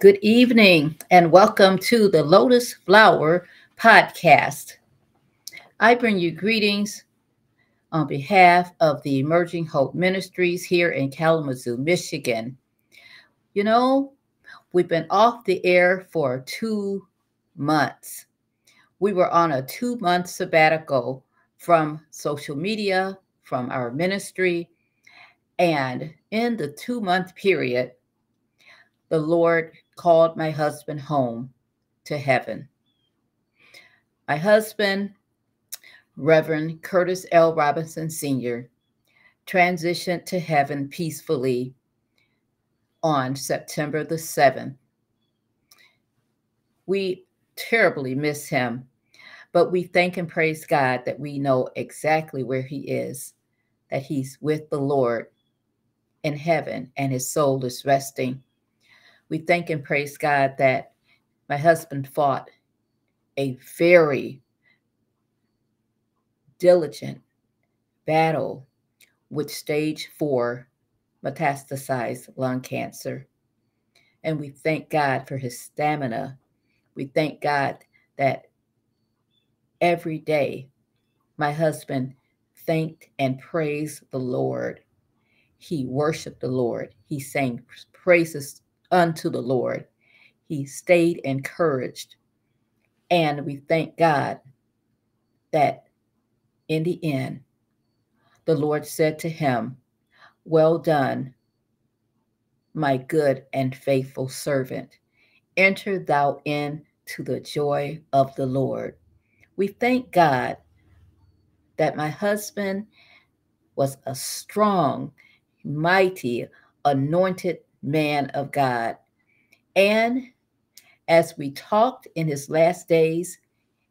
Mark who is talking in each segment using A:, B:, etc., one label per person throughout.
A: Good evening and welcome to the Lotus Flower Podcast. I bring you greetings on behalf of the Emerging Hope Ministries here in Kalamazoo, Michigan. You know, we've been off the air for two months. We were on a two month sabbatical from social media, from our ministry, and in the two month period, the Lord called my husband home to heaven. My husband, Reverend Curtis L. Robinson Sr., transitioned to heaven peacefully on September the 7th. We terribly miss him, but we thank and praise God that we know exactly where he is, that he's with the Lord in heaven and his soul is resting we thank and praise God that my husband fought a very diligent battle with stage four metastasized lung cancer. And we thank God for his stamina. We thank God that every day my husband thanked and praised the Lord. He worshiped the Lord. He sang praises unto the Lord. He stayed encouraged. And we thank God that in the end, the Lord said to him, Well done, my good and faithful servant. Enter thou in to the joy of the Lord. We thank God that my husband was a strong, mighty, anointed man of God. And as we talked in his last days,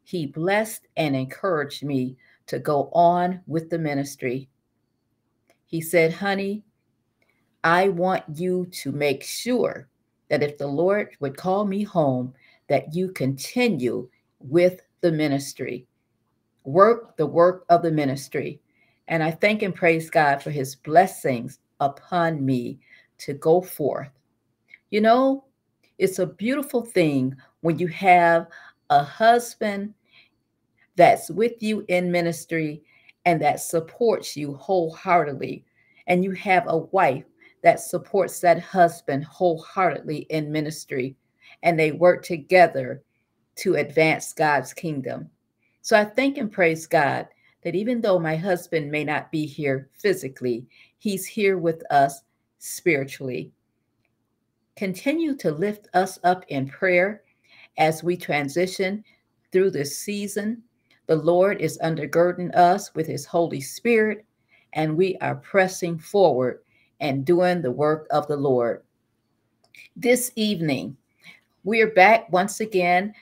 A: he blessed and encouraged me to go on with the ministry. He said, Honey, I want you to make sure that if the Lord would call me home, that you continue with the ministry, work the work of the ministry. And I thank and praise God for his blessings upon me to go forth. You know, it's a beautiful thing when you have a husband that's with you in ministry and that supports you wholeheartedly, and you have a wife that supports that husband wholeheartedly in ministry, and they work together to advance God's kingdom. So I thank and praise God that even though my husband may not be here physically, he's here with us spiritually. Continue to lift us up in prayer as we transition through this season. The Lord is undergirding us with his Holy Spirit, and we are pressing forward and doing the work of the Lord. This evening, we are back once again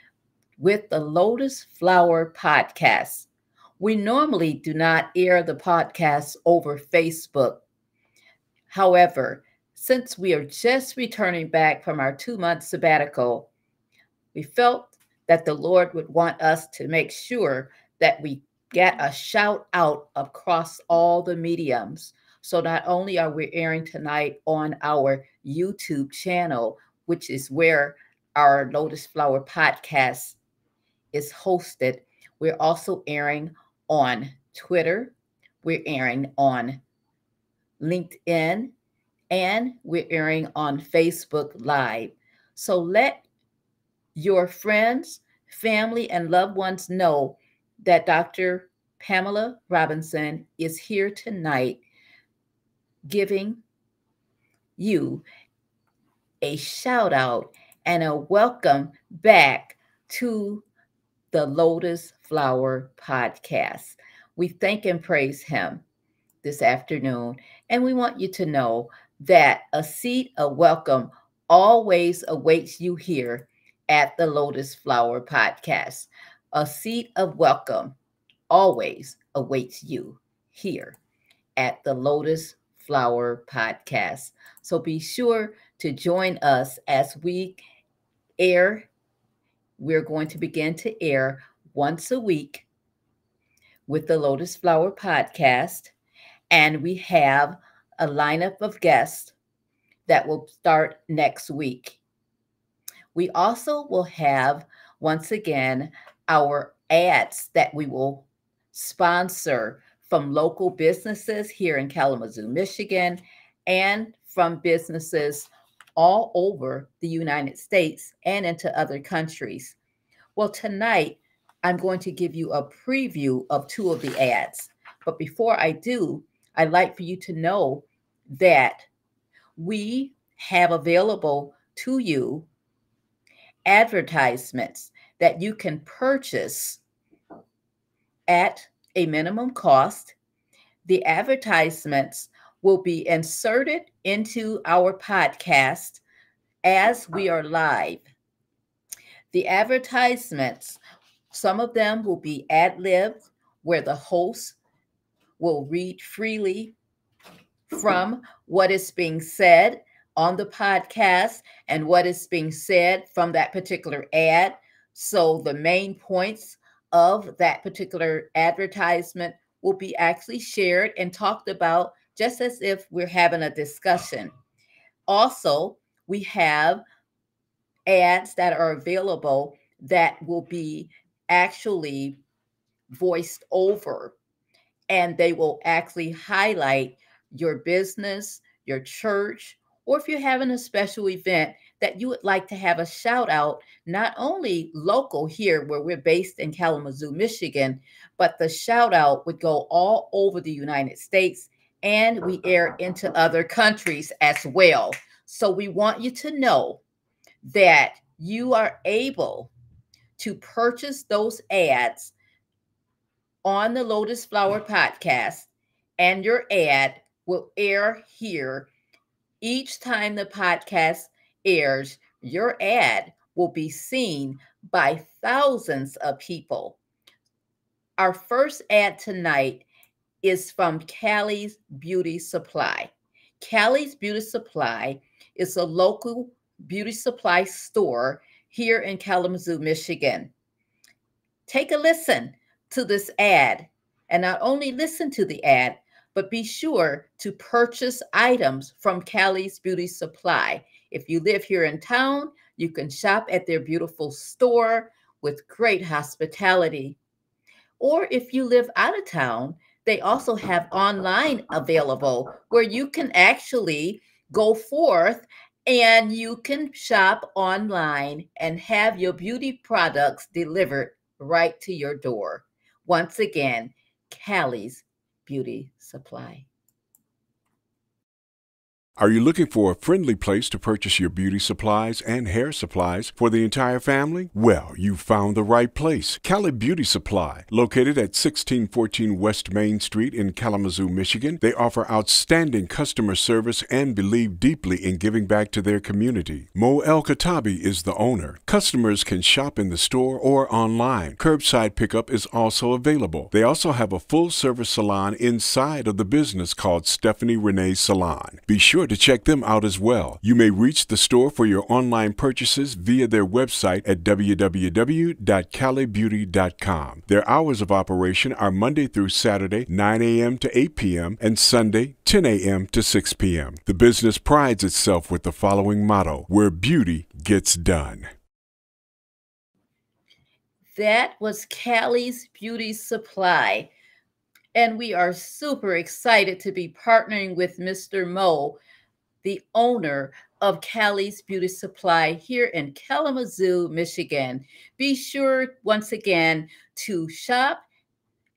A: with the Lotus Flower Podcast. We normally do not air the podcast over Facebook However, since we are just returning back from our two month sabbatical, we felt that the Lord would want us to make sure that we get a shout out across all the mediums. So not only are we airing tonight on our YouTube channel, which is where our Lotus Flower podcast is hosted, we're also airing on Twitter, we're airing on LinkedIn, and we're airing on Facebook Live. So let your friends, family, and loved ones know that Dr. Pamela Robinson is here tonight giving you a shout out and a welcome back to the Lotus Flower Podcast. We thank and praise him this afternoon. And we want you to know that a seat of welcome always awaits you here at the Lotus Flower Podcast. A seat of welcome always awaits you here at the Lotus Flower Podcast. So be sure to join us as we air. We're going to begin to air once a week with the Lotus Flower Podcast and we have a lineup of guests that will start next week. We also will have, once again, our ads that we will sponsor from local businesses here in Kalamazoo, Michigan, and from businesses all over the United States and into other countries. Well, tonight I'm going to give you a preview of two of the ads. But before I do, I'd like for you to know that we have available to you advertisements that you can purchase at a minimum cost. The advertisements will be inserted into our podcast as we are live. The advertisements, some of them will be ad lib, where the host will read freely from what is being said on the podcast and what is being said from that particular ad. So the main points of that particular advertisement will be actually shared and talked about just as if we're having a discussion. Also, we have ads that are available that will be actually voiced over and they will actually highlight your business, your church, or if you're having a special event that you would like to have a shout out, not only local here where we're based in Kalamazoo, Michigan, but the shout out would go all over the United States and we air into other countries as well. So we want you to know that you are able to purchase those ads on the Lotus Flower podcast, and your ad will air here each time the podcast airs, your ad will be seen by thousands of people. Our first ad tonight is from Callie's Beauty Supply. Callie's Beauty Supply is a local beauty supply store here in Kalamazoo, Michigan. Take a listen to this ad and not only listen to the ad, but be sure to purchase items from Callie's Beauty Supply. If you live here in town, you can shop at their beautiful store with great hospitality. Or if you live out of town, they also have online available where you can actually go forth and you can shop online and have your beauty products delivered right to your door. Once again, Callie's beauty supply.
B: Are you looking for a friendly place to purchase your beauty supplies and hair supplies for the entire family? Well, you found the right place. Callie Beauty Supply, located at 1614 West Main Street in Kalamazoo, Michigan. They offer outstanding customer service and believe deeply in giving back to their community. Mo El Katabi is the owner. Customers can shop in the store or online. Curbside pickup is also available. They also have a full service salon inside of the business called Stephanie Renee Salon. Be sure sure to check them out as well. You may reach the store for your online purchases via their website at www.calibeauty.com. Their hours of operation are Monday through Saturday, 9 a.m. to 8 p.m., and Sunday, 10 a.m. to 6 p.m. The business prides itself with the following motto where beauty gets done.
A: That was Callie's Beauty Supply. And we are super excited to be partnering with Mr. Mo the owner of Callie's Beauty Supply here in Kalamazoo, Michigan. Be sure, once again, to shop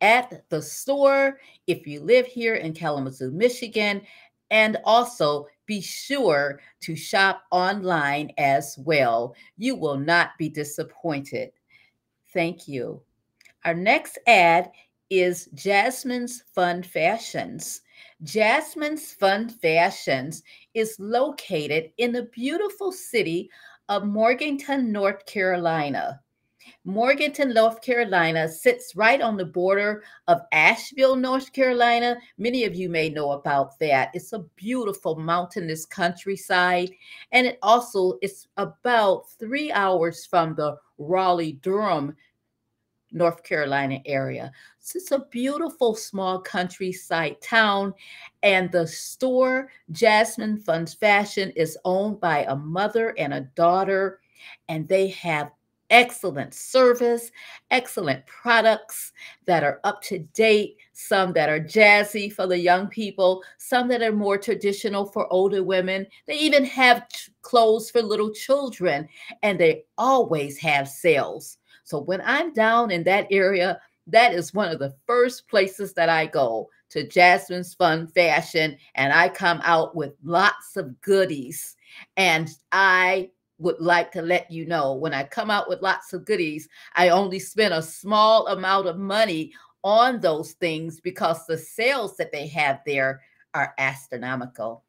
A: at the store if you live here in Kalamazoo, Michigan, and also be sure to shop online as well. You will not be disappointed. Thank you. Our next ad is Jasmine's Fun Fashions. Jasmine's Fun Fashions is located in the beautiful city of Morganton, North Carolina. Morganton, North Carolina sits right on the border of Asheville, North Carolina. Many of you may know about that. It's a beautiful mountainous countryside, and it also is about three hours from the Raleigh Durham North Carolina area. So it's a beautiful small countryside town. And the store, Jasmine's Fun Fashion, is owned by a mother and a daughter. and they have excellent service, excellent products that are up to date, some that are jazzy for the young people, some that are more traditional for older women. They even have clothes for little children, and they always have sales. So when I'm down in that area, that is one of the first places that I go to Jasmine's Fun Fashion, and I come out with lots of goodies. And I would like to let you know when I come out with lots of goodies, I only spend a small amount of money on those things because the sales that they have there are astronomical.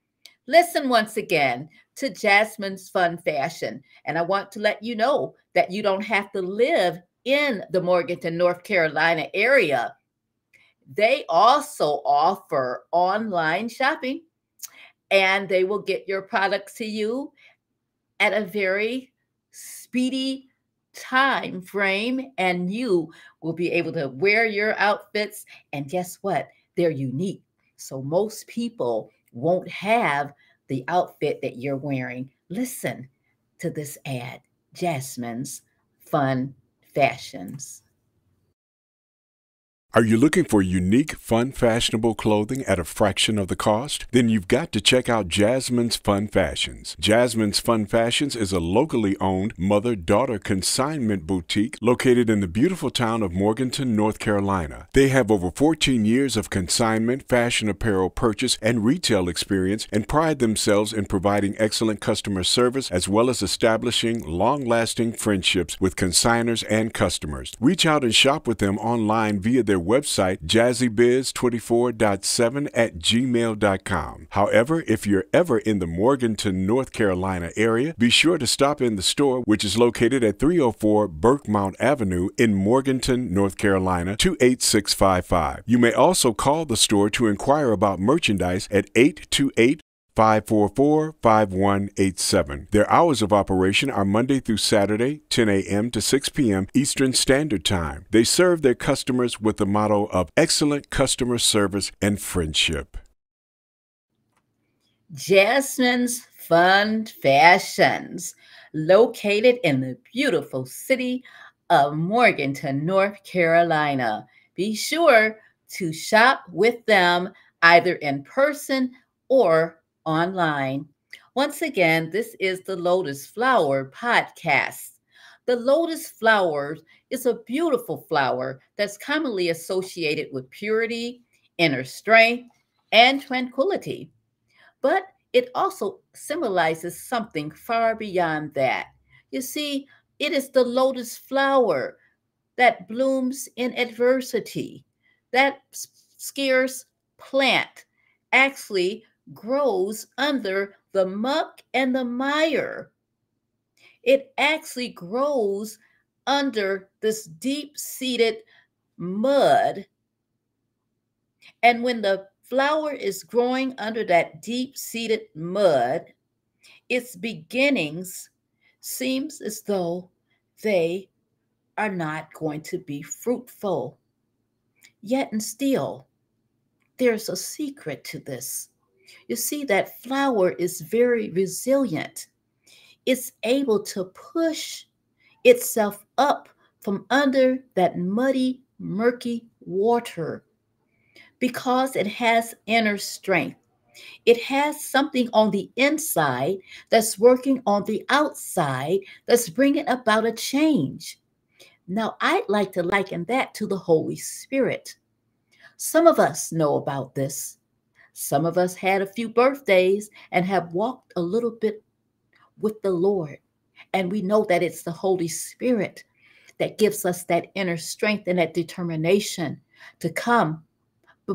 A: Listen once again to Jasmine's Fun Fashion. And I want to let you know that you don't have to live in the Morganton, North Carolina area. They also offer online shopping and they will get your products to you at a very speedy time frame and you will be able to wear your outfits and guess what they're unique so most people won't have the outfit that you're wearing. Listen to this ad jasmine's fun fashions
B: are you looking for unique, fun, fashionable clothing at a fraction of the cost? Then you've got to check out Jasmine's Fun Fashions. Jasmine's Fun Fashions is a locally owned mother daughter consignment boutique located in the beautiful town of Morganton, North Carolina. They have over 14 years of consignment, fashion apparel purchase, and retail experience and pride themselves in providing excellent customer service as well as establishing long lasting friendships with consigners and customers. Reach out and shop with them online via their website, jazzybiz24.7 at gmail.com. However, if you're ever in the Morganton, North Carolina area, be sure to stop in the store, which is located at 304 Burkemont Avenue in Morganton, North Carolina, 28655. You may also call the store to inquire about merchandise at 828 544 5187. Their hours of operation are Monday through Saturday, 10 a.m. to 6 p.m. Eastern Standard Time. They serve their customers with the motto of excellent customer service and friendship.
A: Jasmine's Fun Fashions, located in the beautiful city of Morganton, North Carolina. Be sure to shop with them either in person or online. Once again, this is the Lotus Flower podcast. The lotus flower is a beautiful flower that's commonly associated with purity, inner strength, and tranquility. But it also symbolizes something far beyond that. You see, it is the lotus flower that blooms in adversity. That scarce plant actually grows under the muck and the mire. It actually grows under this deep seated mud. And when the flower is growing under that deep seated mud, its beginnings seems as though they are not going to be fruitful. Yet and still, there's a secret to this. You see, that flower is very resilient. It's able to push itself up from under that muddy, murky water because it has inner strength. It has something on the inside that's working on the outside that's bringing about a change. Now, I'd like to liken that to the Holy Spirit. Some of us know about this. Some of us had a few birthdays and have walked a little bit with the Lord. And we know that it's the Holy Spirit that gives us that inner strength and that determination to come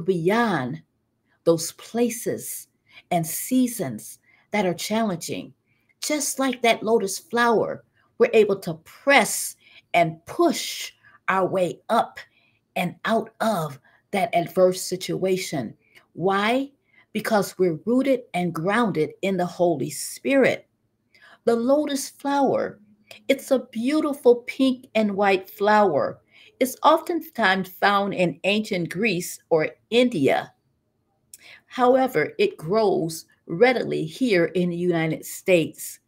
A: beyond those places and seasons that are challenging. Just like that lotus flower, we're able to press and push our way up and out of that adverse situation. Why? Because we're rooted and grounded in the Holy Spirit. The lotus flower, it's a beautiful pink and white flower. It's oftentimes found in ancient Greece or India. However, it grows readily here in the United States.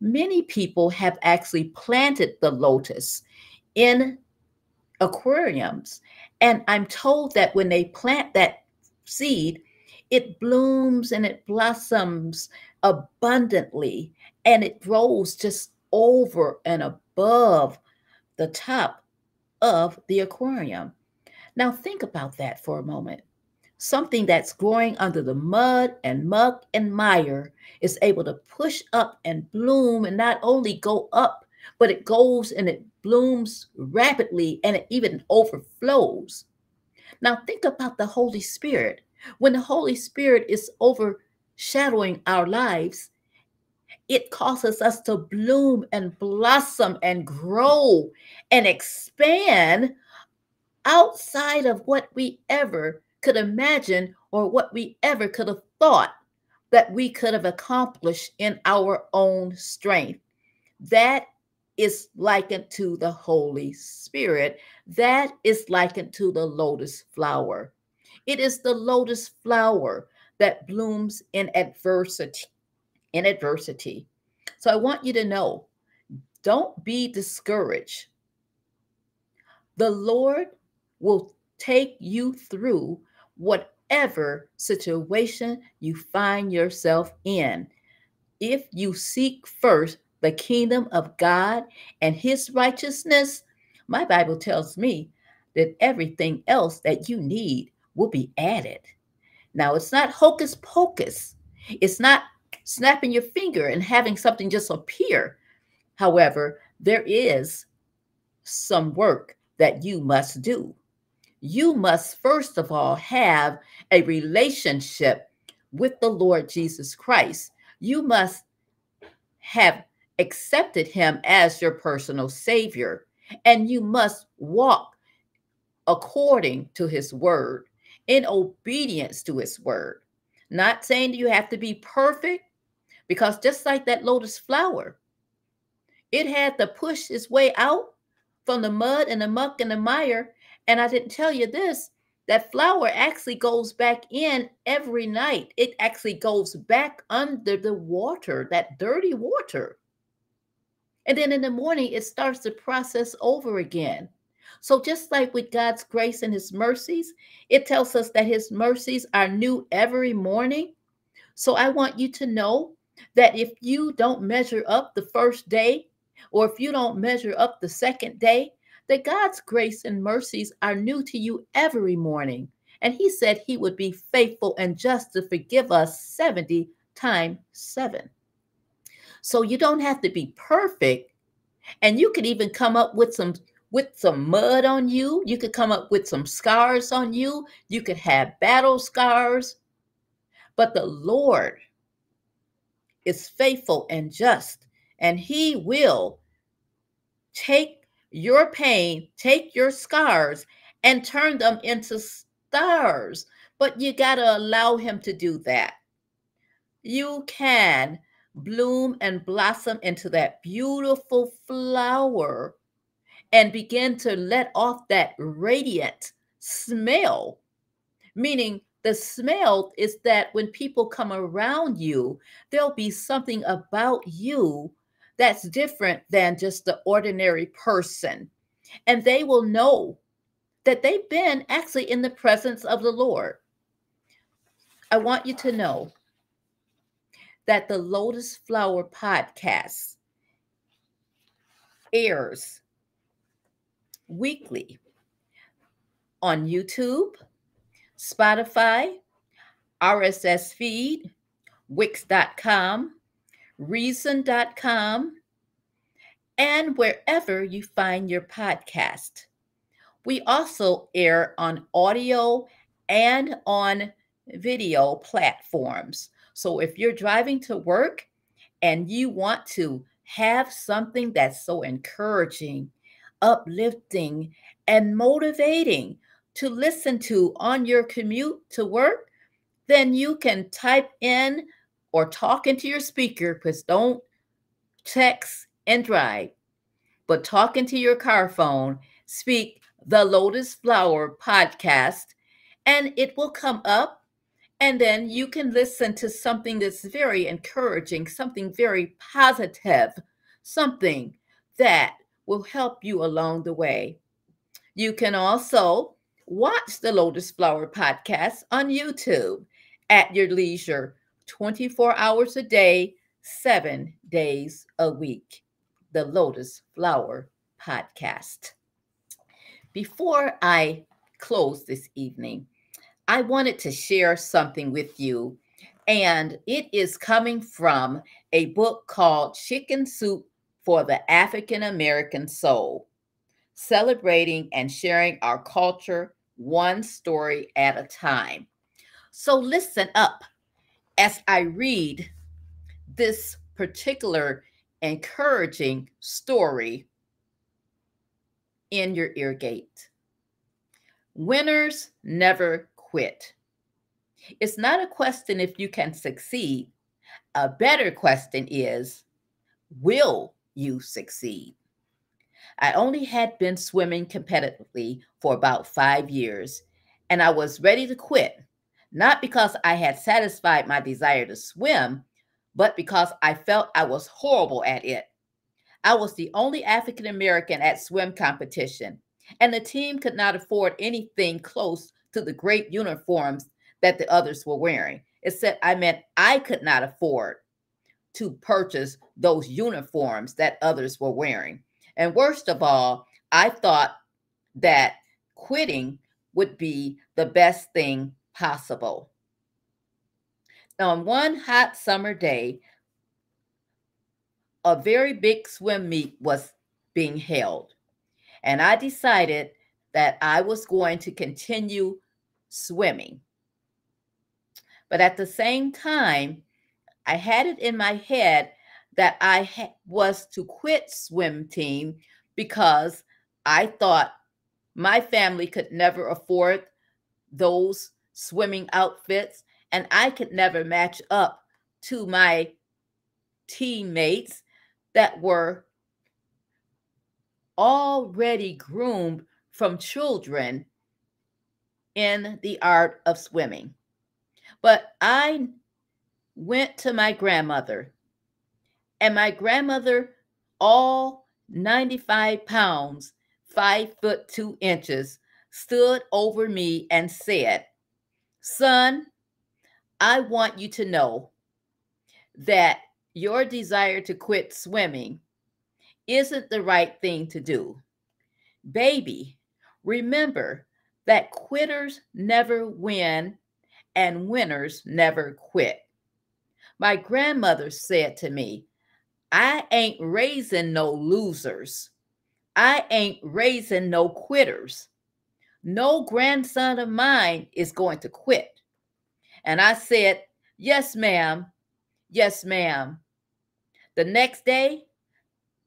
A: many people have actually planted the lotus in aquariums. And I'm told that when they plant that seed, it blooms and it blossoms abundantly and it grows just over and above the top of the aquarium. Now, think about that for a moment. Something that's growing under the mud and muck and mire is able to push up and bloom and not only go up, but it goes and it blooms rapidly and it even overflows. Now, think about the Holy Spirit. When the Holy Spirit is overshadowing our lives, it causes us to bloom and blossom and grow and expand outside of what we ever could imagine or what we ever could have thought that we could have accomplished in our own strength. That is likened to the Holy Spirit. That is likened to the lotus flower. It is the lotus flower that blooms in adversity. In adversity. So I want you to know don't be discouraged. The Lord will take you through whatever situation you find yourself in. If you seek first the kingdom of God and his righteousness, my Bible tells me that everything else that you need will be added. Now, it's not hocus pocus, it's not snapping your finger and having something just appear. However, there is some work that you must do you must first of all have a relationship with the Lord Jesus Christ. You must have accepted him as your personal savior, and you must walk according to his word, in obedience to his word. Not saying you have to be perfect, because just like that lotus flower, it had to push its way out from the mud and the muck and the mire and I didn't tell you this that flower actually goes back in every night. It actually goes back under the water, that dirty water. And then in the morning, it starts the process over again. So, just like with God's grace and His mercies, it tells us that His mercies are new every morning. So, I want you to know that if you don't measure up the first day, or if you don't measure up the second day, that God's grace and mercies are new to you every morning. And he said he would be faithful and just to forgive us 70 times 7. So you don't have to be perfect and you could even come up with some with some mud on you. You could come up with some scars on you. You could have battle scars. But the Lord is faithful and just, and He will take your pain, take your scars, and turn them into stars. But you got to allow Him to do that. You can bloom and blossom into that beautiful flower and begin to let off that radiant smell, meaning the smell is that when people come around you, there'll be something about you that's different than just the ordinary person. And they will know that they've been actually in the presence of the Lord. I want you to know that the Lotus Flower podcast airs weekly on YouTube, Spotify, RSS feed, Wix.com, Reason.com, and wherever you find your podcast. We also air on audio and on video platforms. So if you're driving to work and you want to have something that's so encouraging, uplifting, and motivating to listen to on your commute to work, then you can type in or talk into your speaker because don't text and drive, but talk into your car phone, speak the Lotus Flower podcast, and it will come up And then you can listen to something that's very encouraging, something very positive, something that will help you along the way. You can also watch the Lotus Flower podcast on YouTube at your leisure, 24 hours a day, seven days a week. The Lotus Flower podcast. Before I close this evening, I wanted to share something with you, and it is coming from a book called Chicken Soup for the African American Soul, celebrating and sharing our culture one story at a time. So listen up as I read this particular encouraging story in your ear gate. Winners never quit. It's not a question if you can succeed. A better question is, will you succeed? I only had been swimming competitively for about five years, and I was ready to quit, not because I had satisfied my desire to swim, but because I felt I was horrible at it. I was the only African American at swim competition, and the team could not afford anything close to the great uniforms that the others were wearing. Said I meant I could not afford to purchase those uniforms that others were wearing. And worst of all, I thought that quitting would be the best thing possible. On one hot summer day, a very big swim meet was being held. And I decided that I was going to continue swimming. But at the same time, I had it in my head that I was to quit swim team because I thought my family could never afford those swimming outfits and I could never match up to my teammates that were already groomed from children in the art of swimming. But I went to my grandmother, and my grandmother, all 95 pounds, five foot two inches, stood over me and said, Son, I want you to know that your desire to quit swimming isn't the right thing to do. Baby, remember that quitters never win and winners never quit. My grandmother said to me, I ain't raising no losers. I ain't raising no quitters. No grandson of mine is going to quit. And I said, Yes, ma'am. Yes, ma'am. The next day,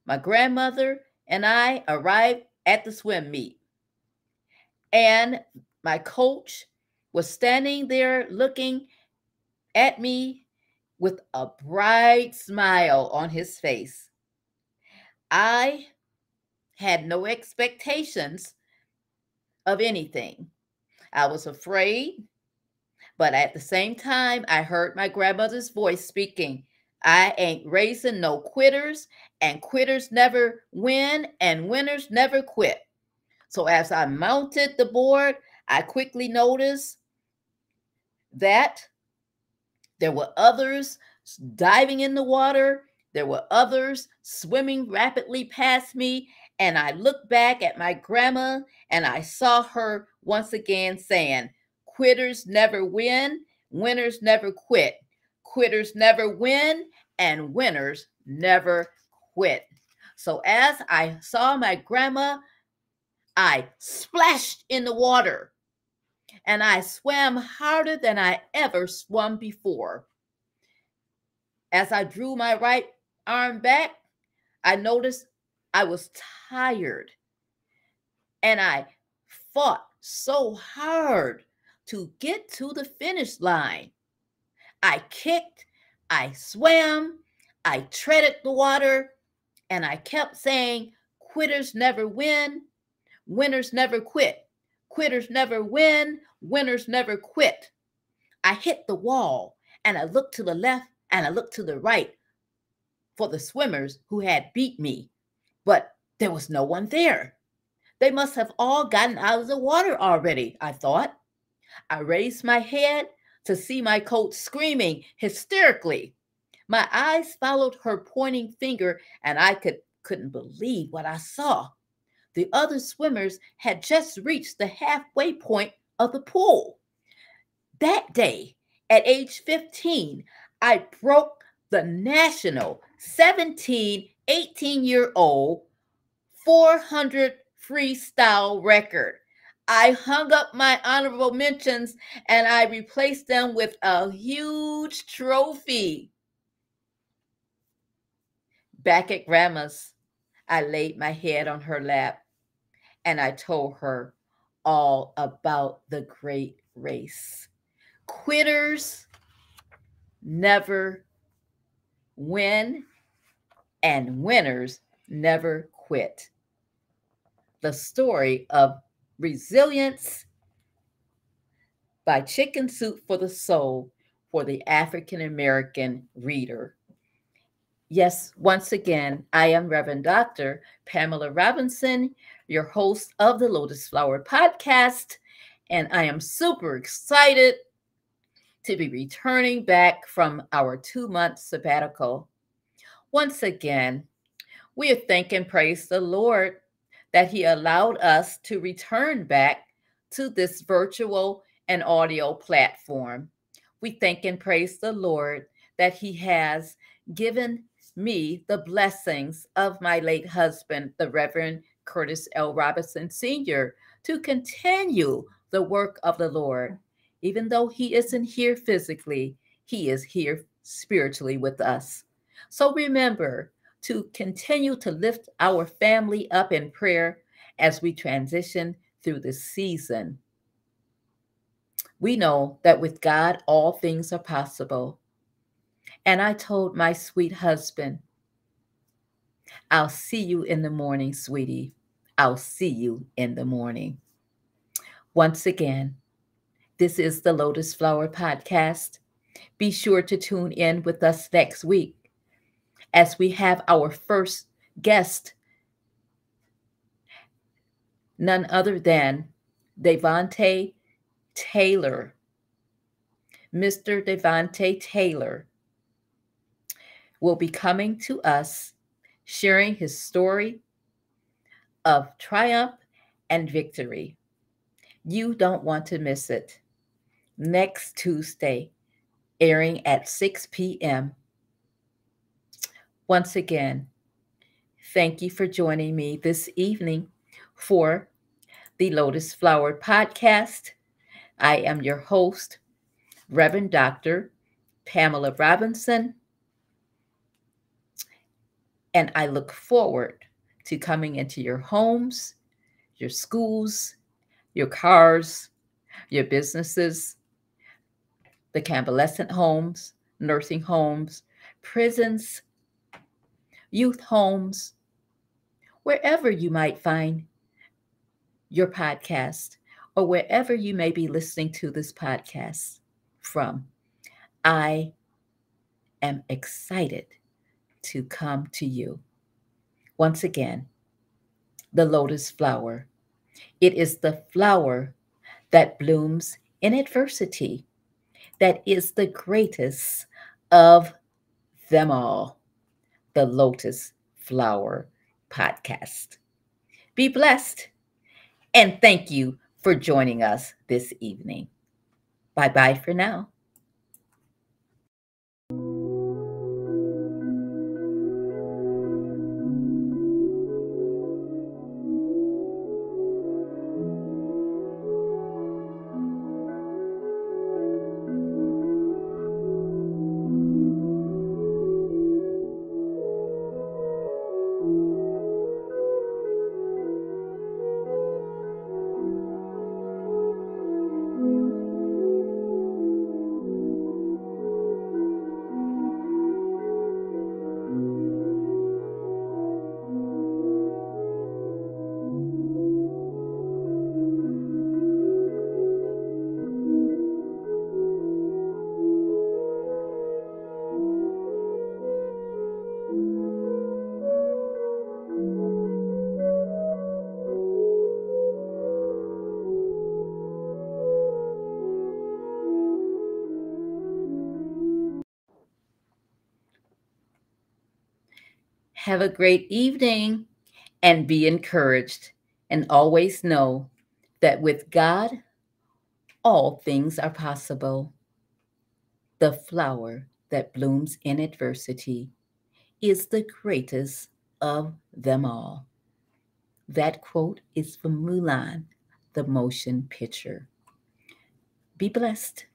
A: my grandmother and I arrived at the swim meet. And my coach was standing there looking at me with a bright smile on his face. I had no expectations of anything. I was afraid, but at the same time, I heard my grandmother's voice speaking I ain't raising no quitters, and quitters never win, and winners never quit. So as I mounted the board, I quickly noticed that there were others diving in the water, there were others swimming rapidly past me, and I looked back at my grandma and I saw her once again saying, Quitters never win, winners never quit. Quitters never win, and winners never quit. So as I saw my grandma, I splashed in the water and I swam harder than I ever swum before. As I drew my right arm back, I noticed I was tired and I fought so hard to get to the finish line. I kicked, I swam, I treaded the water, and I kept saying, Quitters never win, winners never quit. Quitters never win, winners never quit. I hit the wall and I looked to the left and I looked to the right for the swimmers who had beat me, but there was no one there. They must have all gotten out of the water already, I thought. I raised my head to see my coach screaming hysterically. My eyes followed her pointing finger, and I could, couldn't believe what I saw. The other swimmers had just reached the halfway point of the pool. That day, at age 15, I broke the national 17, 18 year old 400 freestyle record. I hung up my honorable mentions and I replaced them with a huge trophy. Back at Grandma's, I laid my head on her lap and I told her all about the great race. Quitters never win, and winners never quit. The story of resilience by Chicken Soup for the Soul for the African American reader. Yes, once again, I am Reverend Dr. Pamela Robinson, your host of the Lotus Flower podcast, and I am super excited to be returning back from our two month sabbatical. Once again, we thank and praise the Lord that He allowed us to return back to this virtual and audio platform. We thank and praise the Lord that He has given me the blessings of my late husband, the Reverend Curtis L. Robinson Sr., to continue the work of the Lord. Even though he isn't here physically, he is here spiritually with us. So remember to continue to lift our family up in prayer as we transition through this season. We know that with God, all things are possible. And I told my sweet husband, I'll see you in the morning, sweetie. I'll see you in the morning. Once again, this is the Lotus Flower Podcast. Be sure to tune in with us next week as we have our first guest, none other than Devonte Taylor. Mr. Devonte Taylor will be coming to us sharing his story of triumph and victory. You don't want to miss it next Tuesday, airing at 6 p.m. Once again, thank you for joining me this evening for the Lotus Flower Podcast. I am your host, Reverend Dr. Pamela Robinson, and I look forward to coming into your homes, your schools, your cars, your businesses, the convalescent homes, nursing homes, prisons, youth homes, wherever you might find your podcast or wherever you may be listening to this podcast from. I am excited to come to you. Once again, the lotus flower. It is the flower that blooms in adversity that is the greatest of them all the Lotus Flower Podcast. Be blessed and thank you for joining us this evening. Bye bye for now. Have a great evening and be encouraged. And always know that with God, all things are possible. The flower that blooms in adversity is the greatest of them all. That quote is from Mulan, the motion picture. Be blessed.